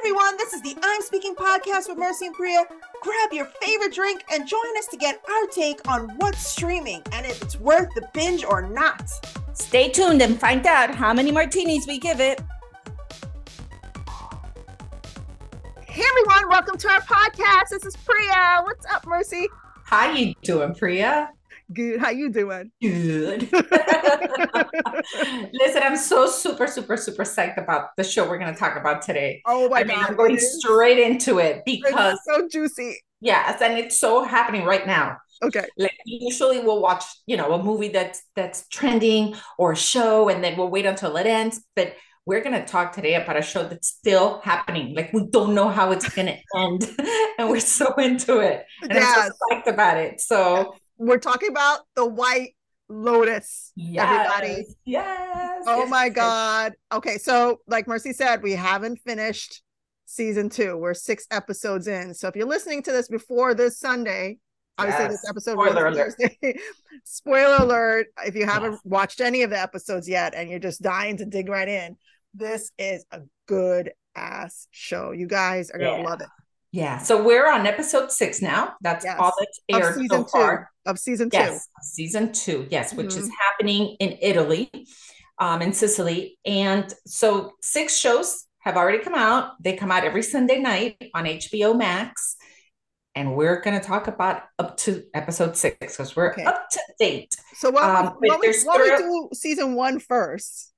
everyone, this is the I'm Speaking podcast with Mercy and Priya. Grab your favorite drink and join us to get our take on what's streaming and if it's worth the binge or not. Stay tuned and find out how many martinis we give it. Hey everyone, welcome to our podcast. This is Priya. What's up, Mercy? How you doing, Priya? Good. How you doing? Good. Listen, I'm so super, super, super psyched about the show we're going to talk about today. Oh my I mean, god. I'm going straight into it because it's so juicy. yes, and it's so happening right now. Okay. Like usually we'll watch, you know, a movie that's that's trending or a show, and then we'll wait until it ends. But we're gonna talk today about a show that's still happening. Like we don't know how it's gonna end, and we're so into it, and Yes. I'm so psyched about it. So We're talking about the White Lotus. Everybody. yes, yes. Oh yes, my yes. God. Okay. So, like Mercy said, we haven't finished season two. We're six episodes in. So, if you're listening to this before this Sunday, obviously Yes. this episode Spoiler alert. Spoiler alert. If you haven't Yes. watched any of the episodes yet and you're just dying to dig right in, this is a good ass show. You guys are going to Yeah. love it. Yeah. So we're on episode six now. That's Yes. all that's aired so two. far. Of season two. Yes, season two. Yes, which is Mhm. happening in Italy, um, in Sicily. And so six shows have already come out. They come out every Sunday night on HBO Max. And we're going to talk about up to episode six because we're Okay. up to date. So why, Um, we, we, there's why don't we thrill- do season one first?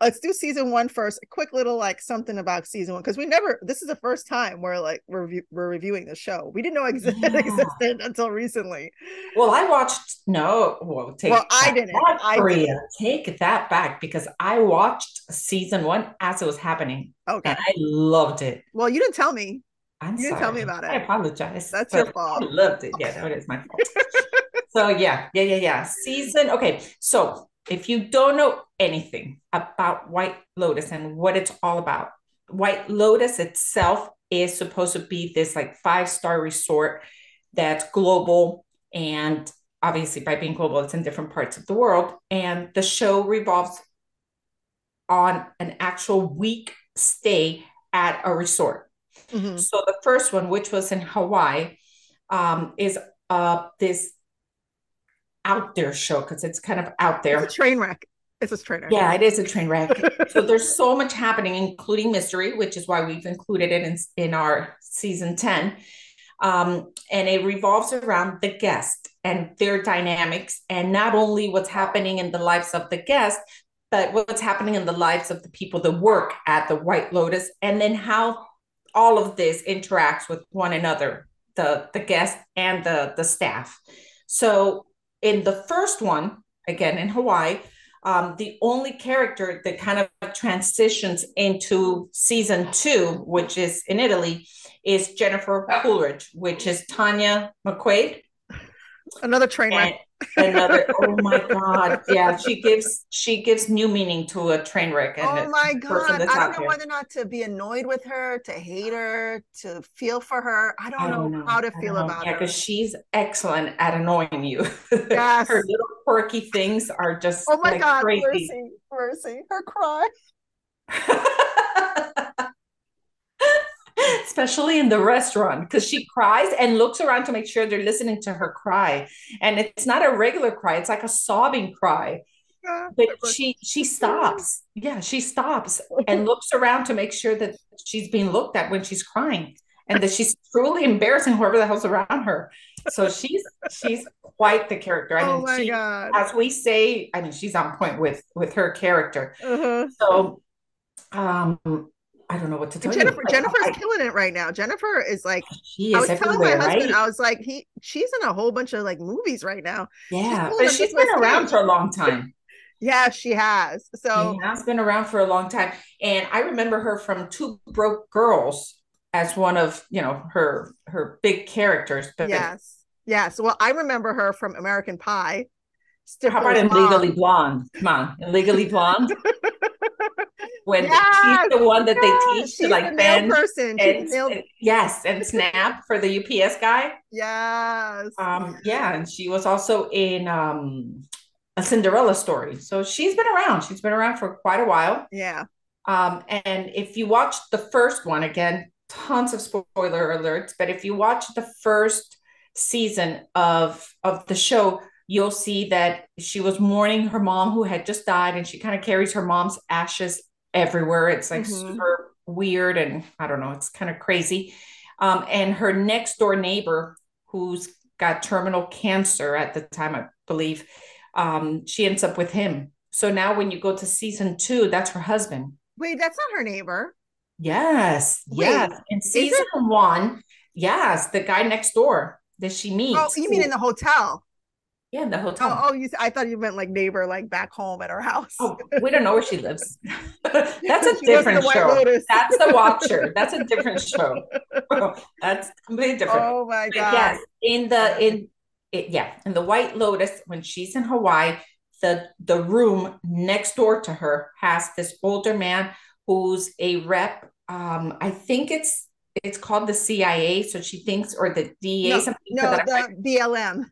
Let's do season one first. A quick little like something about season one because we never. This is the first time we're like we're review, we're reviewing the show. We didn't know exi- it Yeah. existed until recently. Well, I watched, no, well, take Well, I that didn't. back, I Priya. didn't. Take that back because I watched season one as it was happening Okay. and I loved it. Well, you didn't tell me. I'm You didn't tell me about it. I apologize. That's your fault. I loved it. Yeah, that is my fault. so yeah, yeah, yeah, yeah. Season. Okay. So if you don't know anything about White Lotus and what it's all about, White Lotus itself is supposed to be this like five-star resort that's global and obviously by being global, it's in different parts of the world. And the show revolves on an actual week stay at a resort. Mhm. So the first one, which was in Hawaii, um, is uh this out there show because it's kind of out there. It's a train wreck. It's a train wreck. Yeah, it is a train wreck. so there's so much happening, including mystery, which is why we've included it in in our season ten. Um, and it revolves around the guest and their dynamics, and not only what's happening in the lives of the guest, but what's happening in the lives of the people that work at the White Lotus, and then how all of this interacts with one another, the the guest and the the staff. So in the first one, again in Hawaii, um, the only character that kind of transitions into season two, which is in Italy, is Jennifer Coolidge, which is Tanya McQuaid. Another train wreck. Another, oh my God. Yeah, she gives she gives new meaning to a train wreck. And Oh my god! I don't know there. whether or not to be annoyed with her, to hate her, to feel for her. I don't, I don't know, know. how to I feel about yeah, her. because she's excellent at annoying you. Yes. Her little quirky things are just Oh my like god, crazy. mercy, mercy, her cry. Especially in the restaurant, because she cries and looks around to make sure they're listening to her cry. And it's not a regular cry, it's like a sobbing cry. But she she stops. Yeah, she stops and looks around to make sure that she's being looked at when she's crying and that she's truly embarrassing whoever the hell's around her. So she's she's quite the character. I oh mean, my she, god. as we say, I mean, she's on point with with her character. Uh-huh. So um I don't know what to tell Jennifer, you. Like, Jennifer's I- killing it right now. Jennifer is like, she I was telling my husband, right? I was like, he, she's in a whole bunch of like movies right now. Yeah, pulling but she's been around stage. for a long time. Yeah, she has. So She has been around for a long time. And I remember her from Two Broke Girls as one of, you know, her her big characters. But yes, yes. Well, I remember her from American Pie. how about in. Legally Blonde? Come on, in Legally Blonde. when Yes, she's the one that they teach she's to like bend person. And, and- yes, and snap for the UPS guy. yes. Um, yeah, and she was also in um a Cinderella story. So she's been around. She's been around for quite a while. yeah. Um, and if you watch the first one, again, tons of spoiler alerts, but if you watch the first season of of the show, you'll see that she was mourning her mom who had just died, and she kind of carries her mom's ashes everywhere. It's like mm-hmm. super weird, and I don't know, it's kind of crazy. Um, and her next door neighbor, who's got terminal cancer at the time, I believe, um, she ends up with him. So now when you go to season two, that's her husband. Wait, that's not her neighbor. Yes, Wait, yes. In season one, yes, the guy next door that she meets. Oh, you mean in the hotel? Yeah, in the hotel. Oh, oh you, I thought you meant like neighbor, like back home at her house. Oh, we don't know where she lives. That's a different show. That's the Watcher. That's a different show. That's completely different. Oh my god! yes, in the in it, yeah, in the White Lotus when she's in Hawaii, the the room next door to her has this older man who's a rep. Um, I think it's it's called the CIA. So she thinks, or the DEA. No, no the BLM.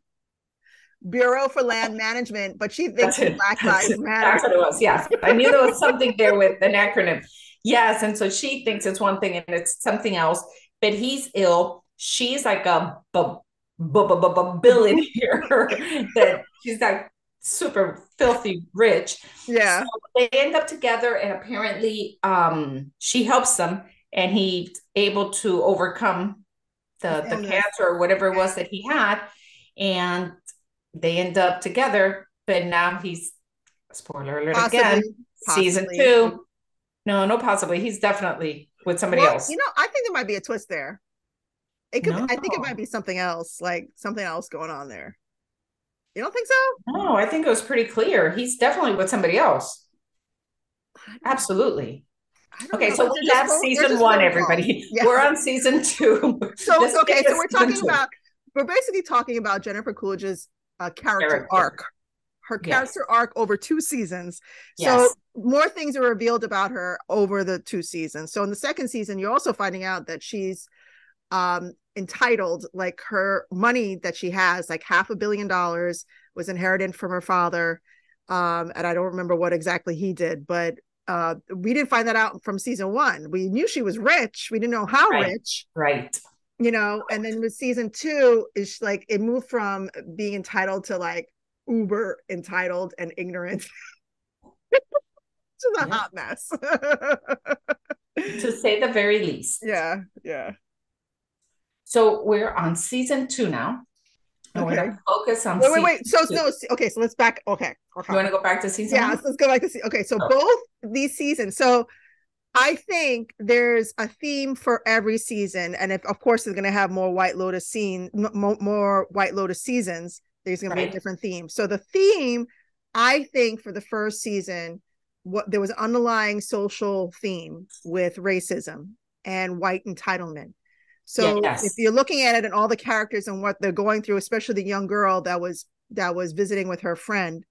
Bureau for Land Management, but she thinks. Black Lives Matter. That's what it was. Yes, I knew there was something there with an acronym. Yes, and so she thinks it's one thing and it's something else. But he's ill. She's like a billionaire that she's like super filthy rich. Yeah. So they end up together and apparently um she helps them and he's able to overcome the the cancer or whatever it was that he had and they end up together but now he's spoiler alert possibly, again possibly. season 2 no no possibly he's definitely with somebody well, else you know i think there might be a twist there it could no. i think it might be something else like something else going on there you don't think so? No, I think it was pretty clear. He's definitely with somebody else. Absolutely. Okay, know. so we have season one, everybody. Yeah. We're on season two. So okay, so we're talking about we're basically talking about Jennifer Coolidge's uh, character, character, arc, her character yes. arc over two seasons. Yes. So more things are revealed about her over the two seasons. So in the second season, you're also finding out that she's um entitled like her money that she has like half a billion dollars was inherited from her father um and i don't remember what exactly he did but uh we didn't find that out from season one we knew she was rich we didn't know how right. rich right you know and then with season two is like it moved from being entitled to like uber entitled and ignorant to the yeah. hot mess to say the very least yeah yeah so we're on season two now. And okay. we're to focus on. Wait, wait, wait. So, two. no, okay. So let's back. Okay. okay. You want to go back to season? Yeah, let's, let's go back to see. Okay. So oh. both these seasons. So I think there's a theme for every season, and if of course, there's going to have more White Lotus scene, more, more White Lotus seasons. There's going right. to be a different theme. So the theme, I think, for the first season, what there was an underlying social theme with racism and white entitlement so yes. if you're looking at it and all the characters and what they're going through, especially the young girl that was that was visiting with her friend,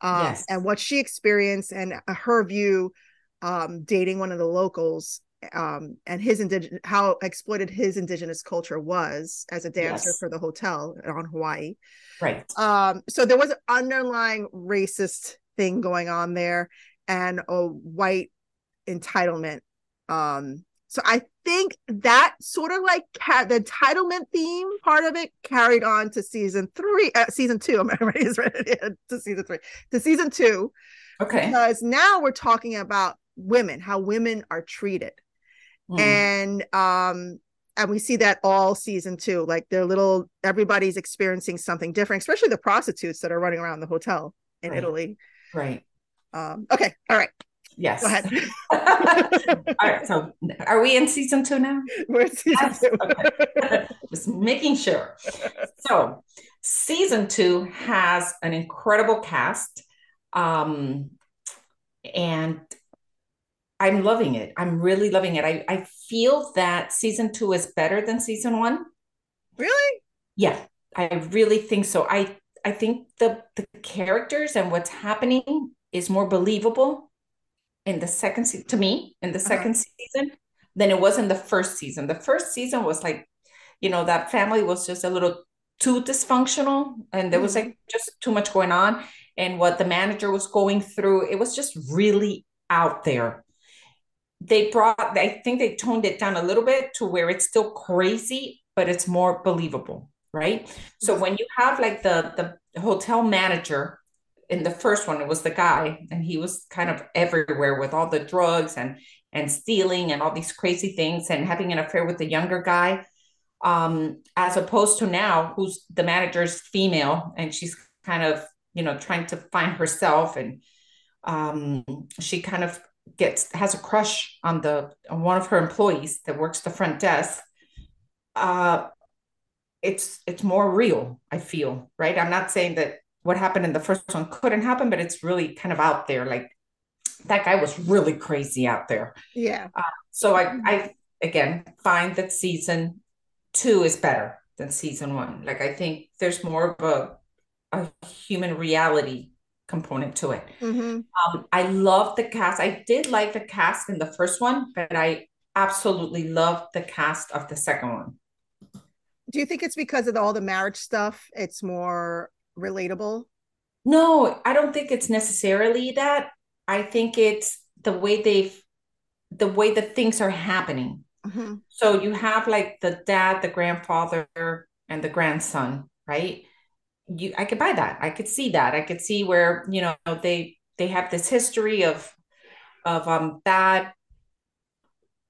um, yes. and what she experienced and her view um, dating one of the locals um, and his indigenous how exploited his indigenous culture was as a dancer yes. for the hotel on Hawaii. Right. Um, so there was an underlying racist thing going on there and a white entitlement um so I think that sort of like ca- the entitlement theme part of it carried on to season three, uh, season two. I'm ready to season three, to season two. Okay. Because now we're talking about women, how women are treated. Mm. And um and we see that all season two like they're little everybody's experiencing something different especially the prostitutes that are running around the hotel in right. italy right um okay all right Yes. Go ahead. All right. So are we in season two now? We're in season yes. two. Okay. Just making sure. So season two has an incredible cast. Um, and I'm loving it. I'm really loving it. I, I feel that season two is better than season one. Really? Yeah, I really think so. I I think the the characters and what's happening is more believable in the second season to me in the 2nd uh-huh. season than it was in the first season. The first season was like, you know, that family was just a little too dysfunctional and there mm-hmm. was like just too much going on. And what the manager was going through, it was just really out there. They brought I think they toned it down a little bit to where it's still crazy, but it's more believable, right? So when you have like the the hotel manager in the first one, it was the guy, and he was kind of everywhere with all the drugs and and stealing and all these crazy things and having an affair with the younger guy. Um, as opposed to now, who's the manager's female and she's kind of, you know, trying to find herself and um, she kind of gets has a crush on the on one of her employees that works the front desk. Uh, it's it's more real, I feel, right? I'm not saying that what happened in the first one couldn't happen, but it's really kind of out there. Like that guy was really crazy out there. Yeah. Uh, so I, I again find that season two is better than season one. Like I think there's more of a a human reality component to it. Mm-hmm. Um, I love the cast. I did like the cast in the first one, but I absolutely love the cast of the second one. Do you think it's because of all the marriage stuff? It's more relatable? No, I don't think it's necessarily that. I think it's the way they've the way that things are happening. Mm-hmm. So you have like the dad, the grandfather, and the grandson, right? You I could buy that. I could see that. I could see where, you know, they they have this history of of um bad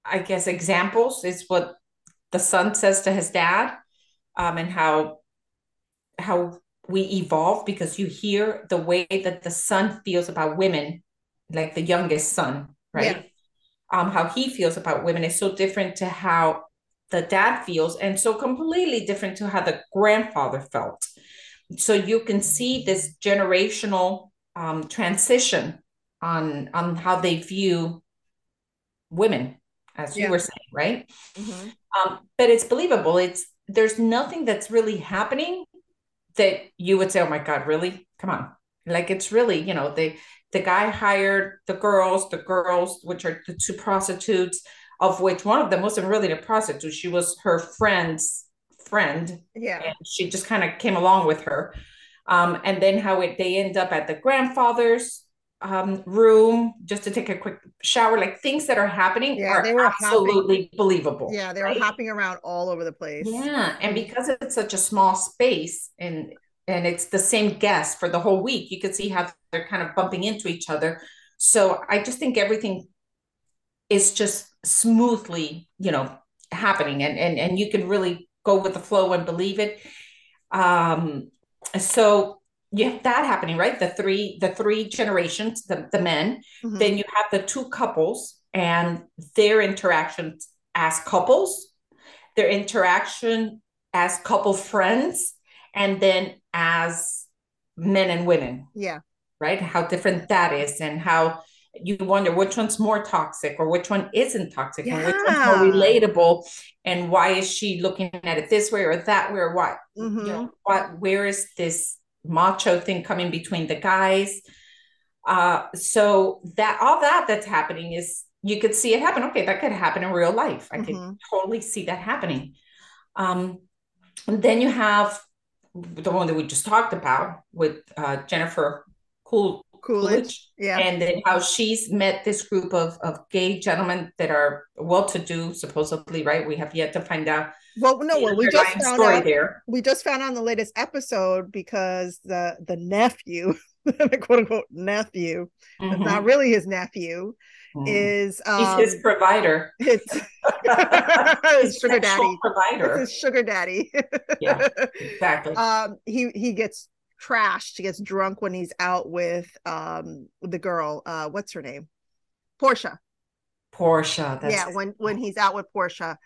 I guess examples is what the son says to his dad um and how how we evolve because you hear the way that the son feels about women, like the youngest son, right? Yeah. Um, how he feels about women is so different to how the dad feels, and so completely different to how the grandfather felt. So you can see this generational um, transition on on how they view women, as yeah. you were saying, right? Mm-hmm. Um, but it's believable. It's there's nothing that's really happening that you would say, "Oh my God, really? Come on!" Like it's really, you know, the the guy hired the girls, the girls, which are the two prostitutes, of which one of them wasn't really a prostitute; she was her friend's friend. Yeah, and she just kind of came along with her. Um, and then how it they end up at the grandfather's um, room just to take a quick shower, like things that are happening yeah, are they were absolutely hopping, believable. Yeah, they were right? hopping around all over the place. Yeah, and because it's such a small space and and it's the same guest for the whole week, you could see how they're kind of bumping into each other. So I just think everything is just smoothly, you know, happening, and and and you can really go with the flow and believe it. Um, so you have that happening right the three the three generations the, the men mm-hmm. then you have the two couples and their interactions as couples their interaction as couple friends and then as men and women yeah right how different that is and how you wonder which one's more toxic or which one isn't toxic yeah. and which one's more relatable and why is she looking at it this way or that way or what mm-hmm. you know what where is this macho thing coming between the guys. Uh, so that all that that's happening is you could see it happen. Okay, that could happen in real life. I mm-hmm. could totally see that happening. Um, and then you have the one that we just talked about with uh, Jennifer Cool Coolidge, yeah, and then how she's met this group of of gay gentlemen that are well to do, supposedly, right? We have yet to find out well, no, well, we just found out. There. We just found out in the latest episode because the the nephew, the quote unquote nephew, mm-hmm. not really his nephew, mm. is um, he's his provider. It's his sugar daddy. Provider. It's his sugar daddy. yeah, exactly. Um, he he gets trashed. He gets drunk when he's out with um the girl. Uh, what's her name? Portia. Portia. yeah, when when he's out with Portia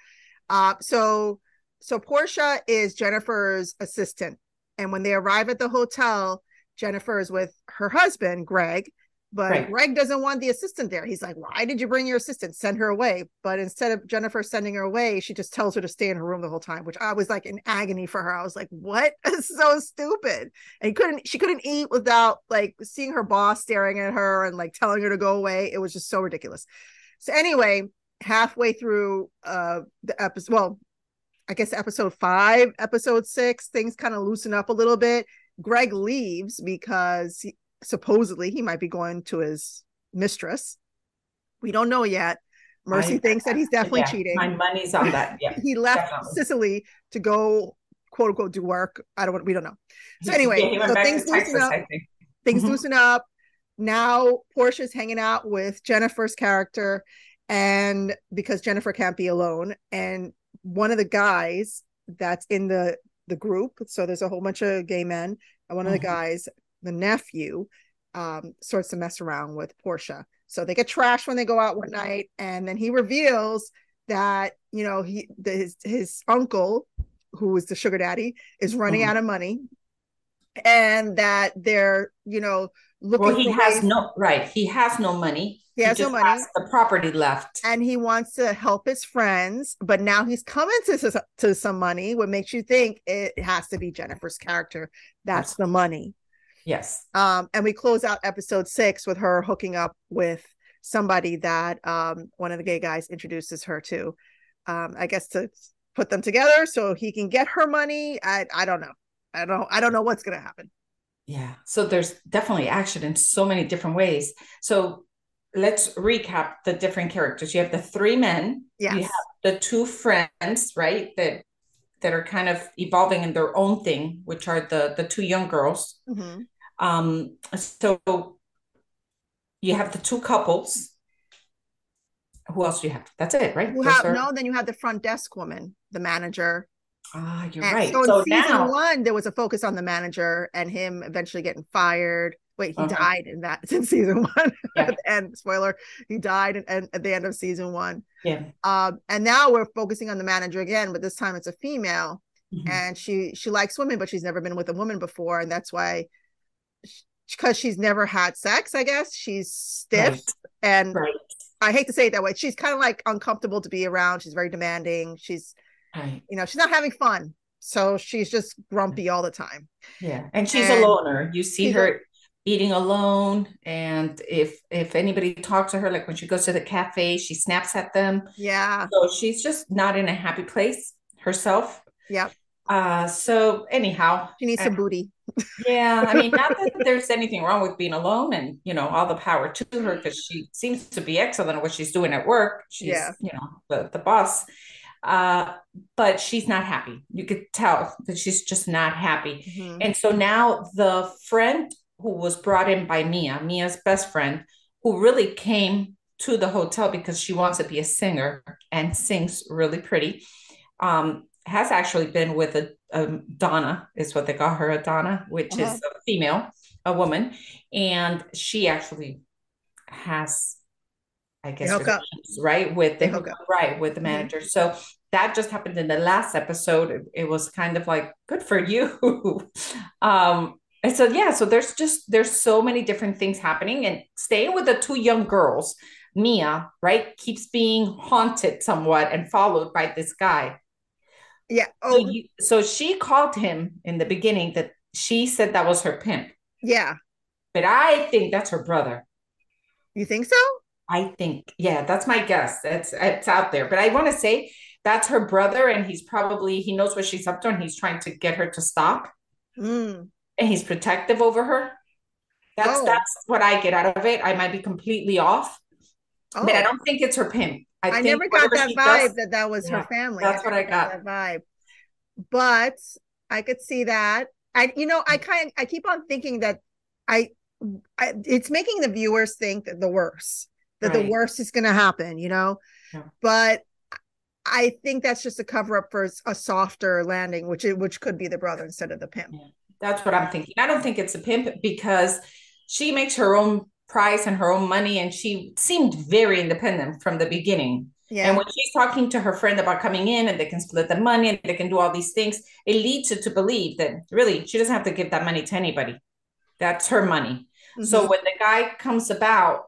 uh, so so Portia is Jennifer's assistant, and when they arrive at the hotel, Jennifer is with her husband Greg. But right. Greg doesn't want the assistant there. He's like, "Why did you bring your assistant? Send her away." But instead of Jennifer sending her away, she just tells her to stay in her room the whole time, which I was like in agony for her. I was like, "What? It's so stupid." And he couldn't. She couldn't eat without like seeing her boss staring at her and like telling her to go away. It was just so ridiculous. So anyway, halfway through uh the episode well i guess episode five episode six things kind of loosen up a little bit greg leaves because he, supposedly he might be going to his mistress we don't know yet Mercy I, thinks that he's definitely yeah, cheating. My money's on that. Yeah. he left definitely. Sicily to go quote unquote do work. I don't we don't know. So anyway, yeah, so things loosen up. Things mm-hmm. loosen up. Now Portia's hanging out with Jennifer's character, and because Jennifer can't be alone, and one of the guys that's in the the group, so there's a whole bunch of gay men, and one mm-hmm. of the mm-hmm. guys, the nephew, um, starts to mess around with Portia. So they get trashed when they go out one night, and then he reveals that you know he the, his his uncle, who is the sugar daddy, is running mm-hmm. out of money, and that they're you know looking. Well, he has ways. no right. He has no money. He has he no money. the property left, and he wants to help his friends. But now he's coming to to some money. What makes you think it has to be Jennifer's character? That's the money. Yes. Um, and we close out episode six with her hooking up with somebody that um, one of the gay guys introduces her to. Um, I guess to put them together so he can get her money. I I don't know. I don't I don't know what's gonna happen. Yeah. So there's definitely action in so many different ways. So let's recap the different characters. You have the three men. Yes. You have the two friends, right? That that are kind of evolving in their own thing, which are the the two young girls. Mm-hmm. Um, so you have the two couples. Who else do you have? That's it, right? You have, are... No, then you have the front desk woman, the manager. Ah, you're and right. So, so in season now... one, there was a focus on the manager and him eventually getting fired. Wait, he uh-huh. died in that in season one. Yeah. and spoiler, he died in, in, at the end of season one. Yeah. Um, and now we're focusing on the manager again, but this time it's a female, mm-hmm. and she she likes women, but she's never been with a woman before, and that's why because she's never had sex, I guess she's stiff right. and right. I hate to say it that way. She's kind of like uncomfortable to be around. She's very demanding. She's, right. you know, she's not having fun. So she's just grumpy all the time. Yeah. And she's and a loner. You see her eating alone. And if if anybody talks to her, like when she goes to the cafe, she snaps at them. Yeah. So she's just not in a happy place herself. yeah Uh, so anyhow, she needs some booty. yeah, I mean, not that there's anything wrong with being alone, and you know, all the power to her because she seems to be excellent at what she's doing at work. She's, yeah, you know, the the boss. Uh, but she's not happy. You could tell that she's just not happy. Mm-hmm. And so now the friend who was brought in by Mia, Mia's best friend, who really came to the hotel because she wants to be a singer and sings really pretty. Um, has actually been with a, a Donna, is what they call her, a Donna, which uh-huh. is a female, a woman, and she actually has, I guess, right with the right with the manager. Mm-hmm. So that just happened in the last episode. It, it was kind of like good for you. um, and so yeah, so there's just there's so many different things happening, and staying with the two young girls. Mia, right, keeps being haunted somewhat and followed by this guy yeah. Oh, so, you, so she called him in the beginning that she said that was her pimp. Yeah. But I think that's her brother. You think so? I think, yeah, that's my guess. It's it's out there. But I want to say that's her brother, and he's probably he knows what she's up to, and he's trying to get her to stop. Mm. And he's protective over her. That's oh. that's what I get out of it. I might be completely off, oh. but I oh. don't think it's her pimp. I, I never got that vibe does, that that was yeah, her family. That's I what I got. That vibe, but I could see that. I, you know, I kind I keep on thinking that I, I it's making the viewers think that the worst, that right. the worst is going to happen. You know, yeah. but I think that's just a cover up for a softer landing, which it, which could be the brother instead of the pimp. Yeah. That's what I'm thinking. I don't think it's a pimp because she makes her own price and her own money and she seemed very independent from the beginning yeah. And when she's talking to her friend about coming in and they can split the money and they can do all these things, it leads her to believe that really she doesn't have to give that money to anybody. That's her money. Mm-hmm. So when the guy comes about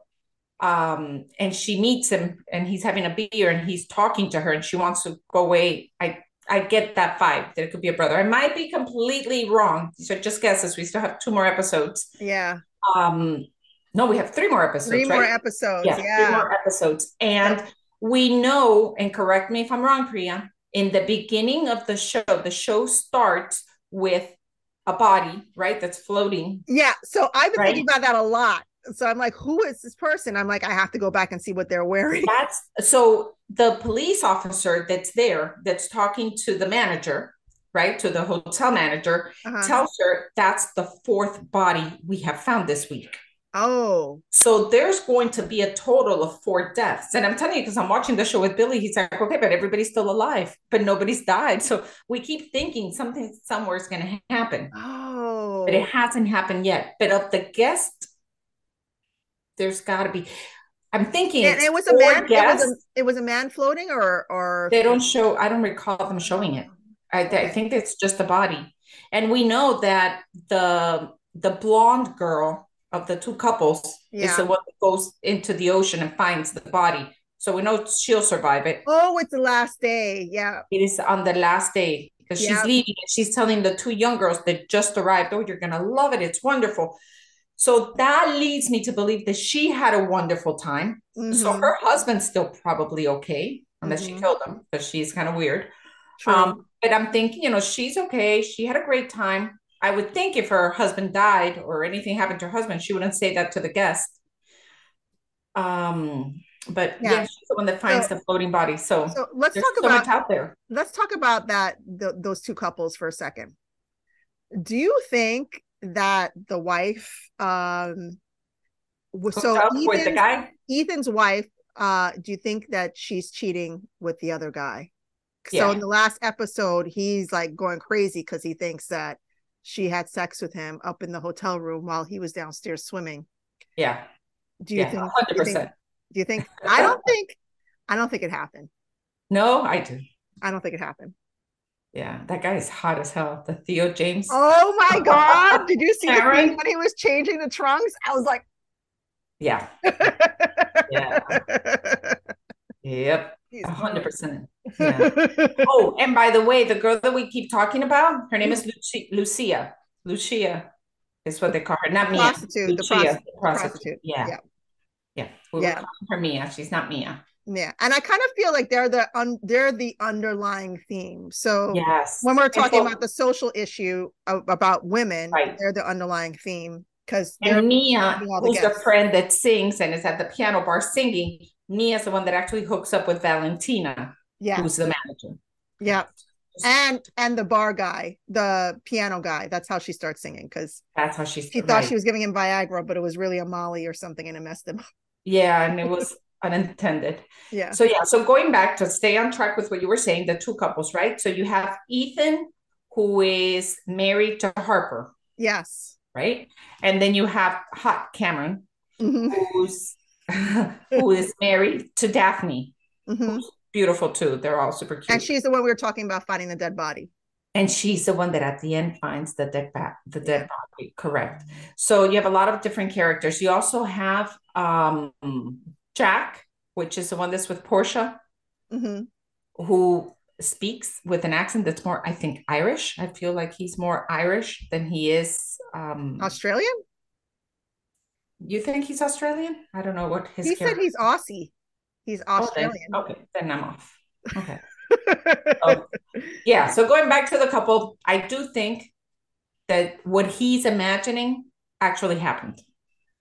um, and she meets him and he's having a beer and he's talking to her and she wants to go away, I I get that vibe that it could be a brother. I might be completely wrong. So just guesses. We still have two more episodes. Yeah. Um, no, we have three more episodes. Three right? more episodes. Yeah, yeah, three more episodes. And we know, and correct me if I'm wrong, Priya, in the beginning of the show, the show starts with a body, right? That's floating. Yeah. So I've been right? thinking about that a lot. So I'm like, who is this person? I'm like, I have to go back and see what they're wearing. That's so the police officer that's there that's talking to the manager, right? To the hotel manager, uh-huh. tells her that's the fourth body we have found this week. Oh. So there's going to be a total of four deaths. And I'm telling you, because I'm watching the show with Billy, he's like, okay, but everybody's still alive, but nobody's died. So we keep thinking something somewhere is going to happen. Oh. But it hasn't happened yet. But of the guest, there's got to be. I'm thinking and it was a man. It was a, it was a, man floating, or or they don't show. I don't recall them showing it. I. I think it's just a body, and we know that the the blonde girl of the two couples yeah. is the one that goes into the ocean and finds the body. So we know she'll survive it. Oh, it's the last day. Yeah. It is on the last day because yeah. she's leaving and she's telling the two young girls that just arrived, Oh, you're going to love it. It's wonderful. So that leads me to believe that she had a wonderful time. Mm-hmm. So her husband's still probably okay, unless mm-hmm. she killed him because she's kind of weird. Um, but I'm thinking, you know, she's okay. She had a great time. I would think if her husband died or anything happened to her husband, she wouldn't say that to the guest. Um, but yeah, yeah she's the one that finds so, the floating body. So, so let's talk so about out there. Let's talk about that the, those two couples for a second. Do you think that the wife, um, so Ethan's, the guy, Ethan's wife, uh, do you think that she's cheating with the other guy? Yeah. So in the last episode, he's like going crazy because he thinks that she had sex with him up in the hotel room while he was downstairs swimming. Yeah. Do you yeah, think? Hundred percent. Do you think? I don't think. I don't think it happened. No, I do. I don't think it happened. Yeah, that guy is hot as hell. The Theo James. Oh my god! Did you see when he was changing the trunks? I was like, yeah, yeah, yep hundred percent. Oh, and by the way, the girl that we keep talking about, her name is mm-hmm. Lucia. Lucia. Lucia is what they call her, not Mia. Prostitute. Lucia, the prostitute. The prostitute. Yeah. Yeah. Yeah. We yeah. her Mia. She's not Mia. Yeah, and I kind of feel like they're the un- they're the underlying theme. So yes, when we're talking so, about the social issue of, about women, right. they're the underlying theme because and Mia, who's the friend that sings and is at the piano bar singing, Mia is the one that actually hooks up with Valentina, yeah, who's the manager. Yeah. And and the bar guy, the piano guy. That's how she starts singing because that's how she. She right. thought she was giving him Viagra, but it was really a Molly or something, and it messed him up. Yeah, and it was unintended. Yeah. So yeah, so going back to stay on track with what you were saying, the two couples, right? So you have Ethan, who is married to Harper. Yes. Right, and then you have Hot Cameron, mm-hmm. who's who is married to Daphne, mm-hmm. beautiful too. They're all super cute. And she's the one we were talking about finding the dead body. And she's the one that at the end finds the dead ba- the dead body. Correct. So you have a lot of different characters. You also have um, Jack, which is the one that's with Portia, mm-hmm. who speaks with an accent that's more, I think, Irish. I feel like he's more Irish than he is um, Australian. You think he's Australian? I don't know what his. He character. said he's Aussie. He's Australian. Oh, okay, then I'm off. Okay. oh, yeah. So going back to the couple, I do think that what he's imagining actually happened.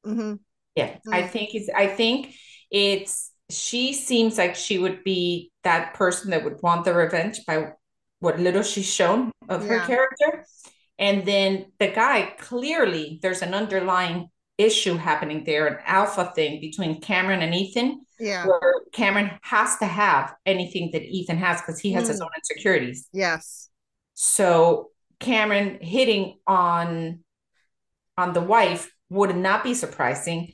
Mm-hmm. Yeah, mm-hmm. I think he's. I think it's. She seems like she would be that person that would want the revenge by what little she's shown of yeah. her character. And then the guy clearly there's an underlying issue happening there, an alpha thing between Cameron and Ethan. Yeah. Where Cameron has to have anything that Ethan has because he has mm. his own insecurities. Yes. So Cameron hitting on on the wife would not be surprising.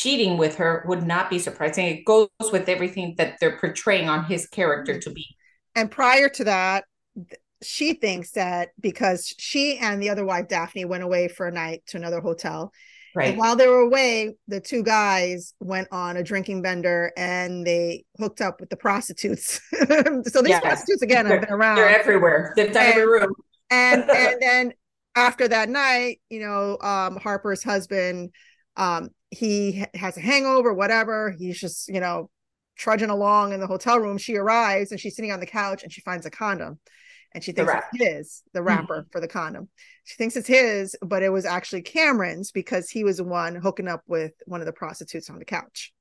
Cheating with her would not be surprising. It goes with everything that they're portraying on his character to be. And prior to that, she thinks that because she and the other wife Daphne went away for a night to another hotel Right. And while they were away, the two guys went on a drinking bender and they hooked up with the prostitutes. so these yes. prostitutes again have been around. They're everywhere. They've done every room. and and then after that night, you know, um, Harper's husband, um, he has a hangover, whatever. He's just, you know, trudging along in the hotel room. She arrives and she's sitting on the couch and she finds a condom and she thinks it's his, the mm-hmm. wrapper mm-hmm. for the condom. She thinks it's his, but it was actually Cameron's because he was the one hooking up with one of the prostitutes on the couch.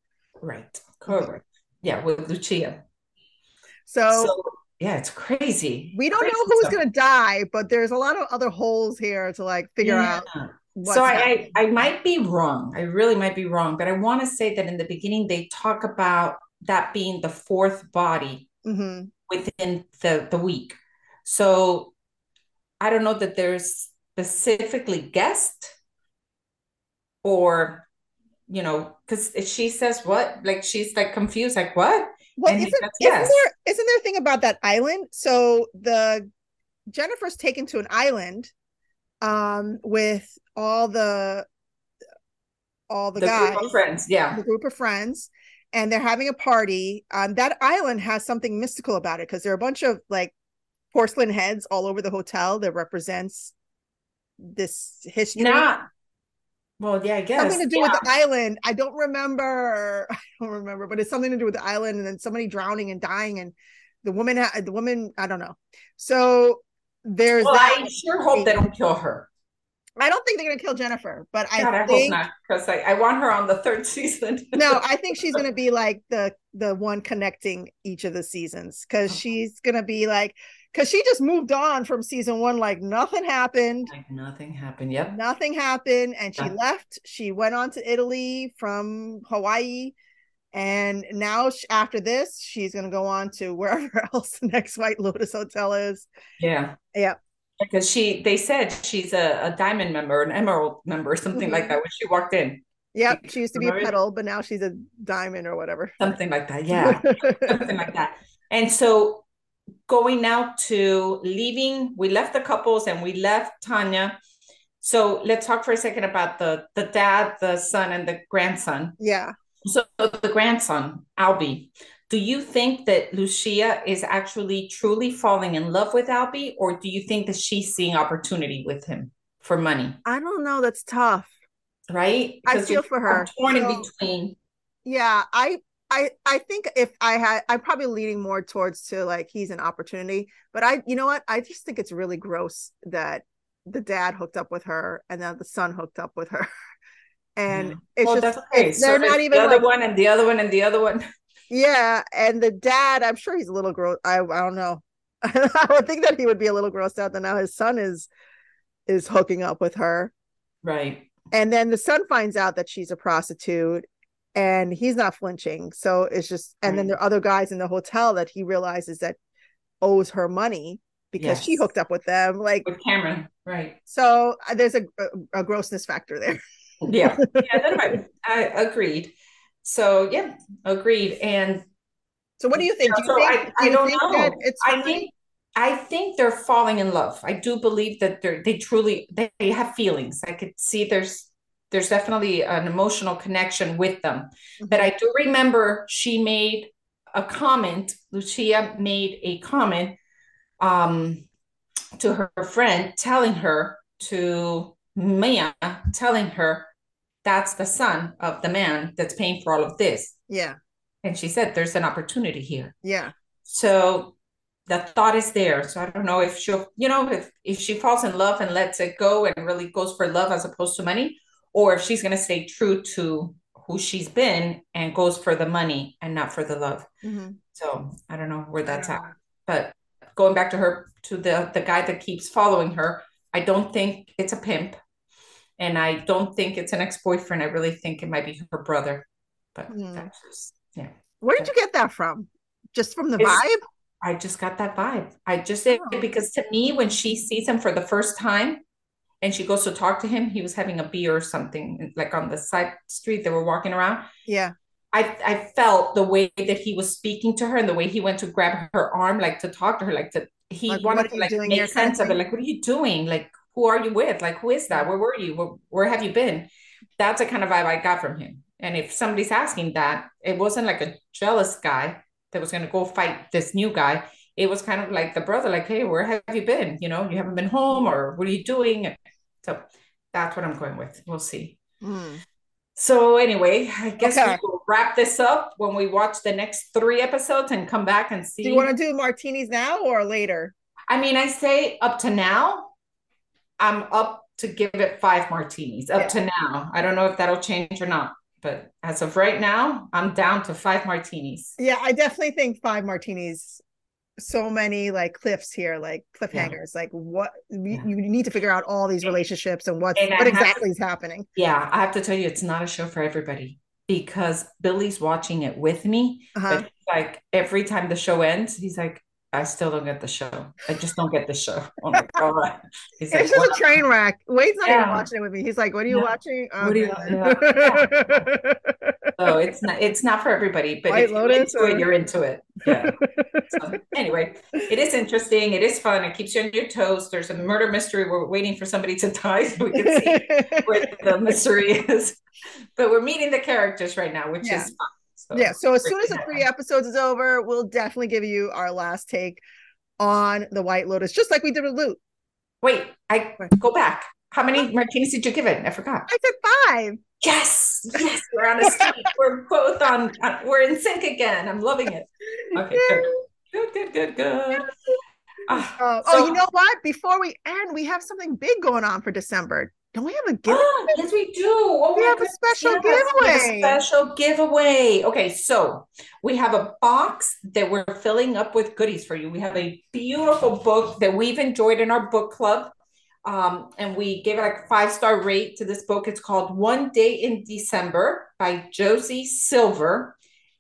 Right. Correct. Yeah, with Lucia. So, so yeah, it's crazy. We don't crazy know who's gonna die, but there's a lot of other holes here to like figure yeah. out. So I, I, I might be wrong. I really might be wrong, but I want to say that in the beginning they talk about that being the fourth body mm-hmm. within the the week. So I don't know that there's specifically guest or you know because she says what like she's like confused like what well, isn't, says, yes. isn't there isn't there a thing about that island? So the Jennifer's taken to an island um with all the all the, the guys friends yeah the group of friends and they're having a party um that island has something mystical about it because there are a bunch of like porcelain heads all over the hotel that represents this history not well, yeah, I guess something to do yeah. with the island. I don't remember. I don't remember, but it's something to do with the island, and then somebody drowning and dying, and the woman, the woman, I don't know. So there's well, that. I sure hope they don't kill her. I don't think they're gonna kill Jennifer, but God, I, I think because I, I want her on the third season. no, I think she's gonna be like the the one connecting each of the seasons because oh. she's gonna be like because she just moved on from season one like nothing happened. Like nothing happened. Yep. Nothing happened, and she yeah. left. She went on to Italy from Hawaii, and now after this, she's gonna go on to wherever else the next White Lotus hotel is. Yeah. Yeah because she they said she's a, a diamond member an emerald member something mm-hmm. like that when she walked in. Yep she used to be a petal but now she's a diamond or whatever. Something like that yeah. Something like that. And so going now to leaving we left the couples and we left tanya. So let's talk for a second about the the dad the son and the grandson. Yeah. So the grandson albie do you think that Lucia is actually truly falling in love with Albie, or do you think that she's seeing opportunity with him for money? I don't know. That's tough. Right? I feel for her. Torn so, in between. Yeah, I I I think if I had I'm probably leaning more towards to like he's an opportunity. But I you know what? I just think it's really gross that the dad hooked up with her and then the son hooked up with her. And yeah. it's well, just okay. they're so not even the other like, one and the other one and the other one. Yeah, and the dad, I'm sure he's a little gross. I I don't know. I would think that he would be a little grossed out that now his son is is hooking up with her. Right. And then the son finds out that she's a prostitute and he's not flinching. So it's just and right. then there are other guys in the hotel that he realizes that owes her money because yes. she hooked up with them like with Cameron. Right. So uh, there's a, a, a grossness factor there. yeah. Yeah, I agreed. So yeah, agreed. And so what do you think? Do you so think, I, I do not know. It's I think I think they're falling in love. I do believe that they're they truly they have feelings. I could see there's there's definitely an emotional connection with them. Mm-hmm. But I do remember she made a comment, Lucia made a comment um to her friend telling her to Mia telling her that's the son of the man that's paying for all of this. Yeah. And she said, there's an opportunity here. Yeah. So the thought is there. So I don't know if she'll, you know, if, if she falls in love and lets it go and really goes for love as opposed to money, or if she's going to stay true to who she's been and goes for the money and not for the love. Mm-hmm. So I don't know where that's at. But going back to her, to the, the guy that keeps following her, I don't think it's a pimp and I don't think it's an ex boyfriend. I really think it might be her brother. But mm. that's just yeah. Where did you get that from? Just from the it's, vibe? I just got that vibe. I just did oh. because to me, when she sees him for the first time and she goes to talk to him, he was having a beer or something, like on the side street they were walking around. Yeah. I, I felt the way that he was speaking to her and the way he went to grab her arm, like to talk to her, like to he like, wanted to like make sense of it. Like, what are you doing? Like, who are you with? Like, who is that? Where were you? Where, where have you been? That's the kind of vibe I got from him. And if somebody's asking that, it wasn't like a jealous guy that was going to go fight this new guy. It was kind of like the brother, like, hey, where have you been? You know, you haven't been home, or what are you doing? So that's what I'm going with. We'll see. Mm. So anyway, I guess okay. we'll wrap this up when we watch the next three episodes and come back and see. Do you want to do martinis now or later? I mean, I say up to now, I'm up to give it five martinis up yeah. to now. I don't know if that'll change or not, but as of right now, I'm down to five martinis. Yeah, I definitely think five martinis. So many like cliffs here, like cliffhangers. Yeah. Like what yeah. you, need to figure out all these relationships and what what exactly to, is happening. Yeah, I have to tell you, it's not a show for everybody because Billy's watching it with me. Uh-huh. But like every time the show ends, he's like, I still don't get the show. I just don't get the show. I'm like, all right. He's it's like, just a train wreck. Wade's not yeah. even watching it with me. He's like, "What are you watching?" Oh, what are you? Yeah. so it's not it's not for everybody, but White if you're into or... it, you're into it. Yeah. so, anyway, it is interesting. It is fun. It keeps you on your toes. There's a murder mystery. We're waiting for somebody to die so we can see where the mystery is. But we're meeting the characters right now, which yeah. is fun. So yeah. So as soon as the three episodes is over, we'll definitely give you our last take on the White Lotus, just like we did with Loot. Wait, I go back. How many martinis did you give it? I forgot. I said five. Yes, yes, we're on a streak. we're both on. Uh, we're in sync again. I'm loving it. Okay, good, good, good, good, good. Uh, uh, so, oh, you know what? Before we end, we have something big going on for December. Don't we have a giveaway? Yes, we do. Oh, we have a special yes, giveaway. A special giveaway. Okay, so we have a box that we're filling up with goodies for you. We have a beautiful book that we've enjoyed in our book club. Um, and we gave it like five star rate to this book. It's called One Day in December by Josie Silver.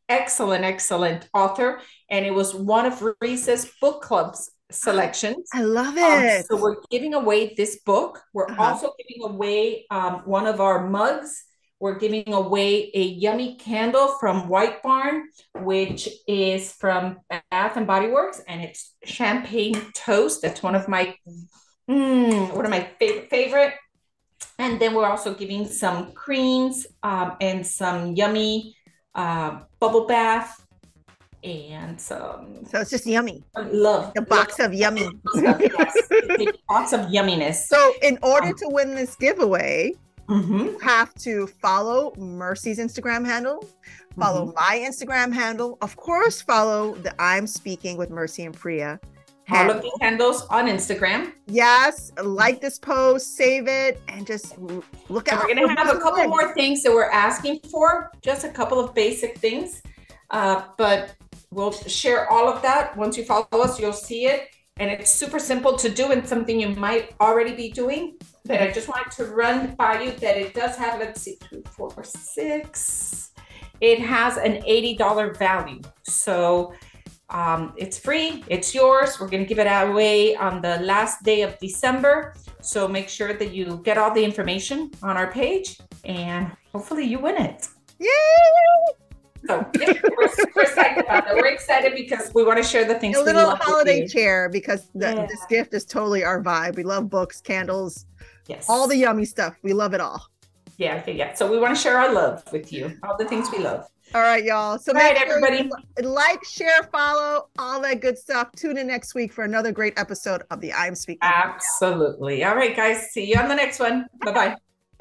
Excellent, excellent author. And it was one of Reese's book club's selections. I love um, it. Um, so we're giving away this book. We're uh-huh. also giving away um, one of our mugs. We're giving away a yummy candle from White Barn, which is from Bath and Body Works, and it's champagne toast. That's one of my mm, one of my favorite favorite. And then we're also giving some creams um, and some yummy uh, bubble bath and some. So it's just yummy. Love the box love. of yummy. yes, box of yumminess. So in order um, to win this giveaway, mm-hmm. you have to follow Mercy's Instagram handle, follow mm-hmm. my Instagram handle, of course, follow the I'm Speaking with Mercy and Priya. All of the handles on Instagram. Yes, like this post, save it, and just look at. We're gonna have a couple more things that we're asking for, just a couple of basic things. Uh, but We'll share all of that. Once you follow us, you'll see it. And it's super simple to do and something you might already be doing. But I just wanted to run by you that it does have, let's see, two, four, six. It has an $80 value. So um, it's free, it's yours. We're going to give it away on the last day of December. So make sure that you get all the information on our page and hopefully you win it. Yay! So yeah, we're super excited about that. We're excited because we want to share the things. A little holiday chair because the, yeah. this gift is totally our vibe. We love books, candles, yes, all the yummy stuff. We love it all. Yeah, okay, yeah. So we want to share our love with you, all the things we love. All right, y'all. So all right, everybody, like, share, follow, all that good stuff. Tune in next week for another great episode of the I'm Speaking. Absolutely. All right, guys. See you on the next one. Bye bye.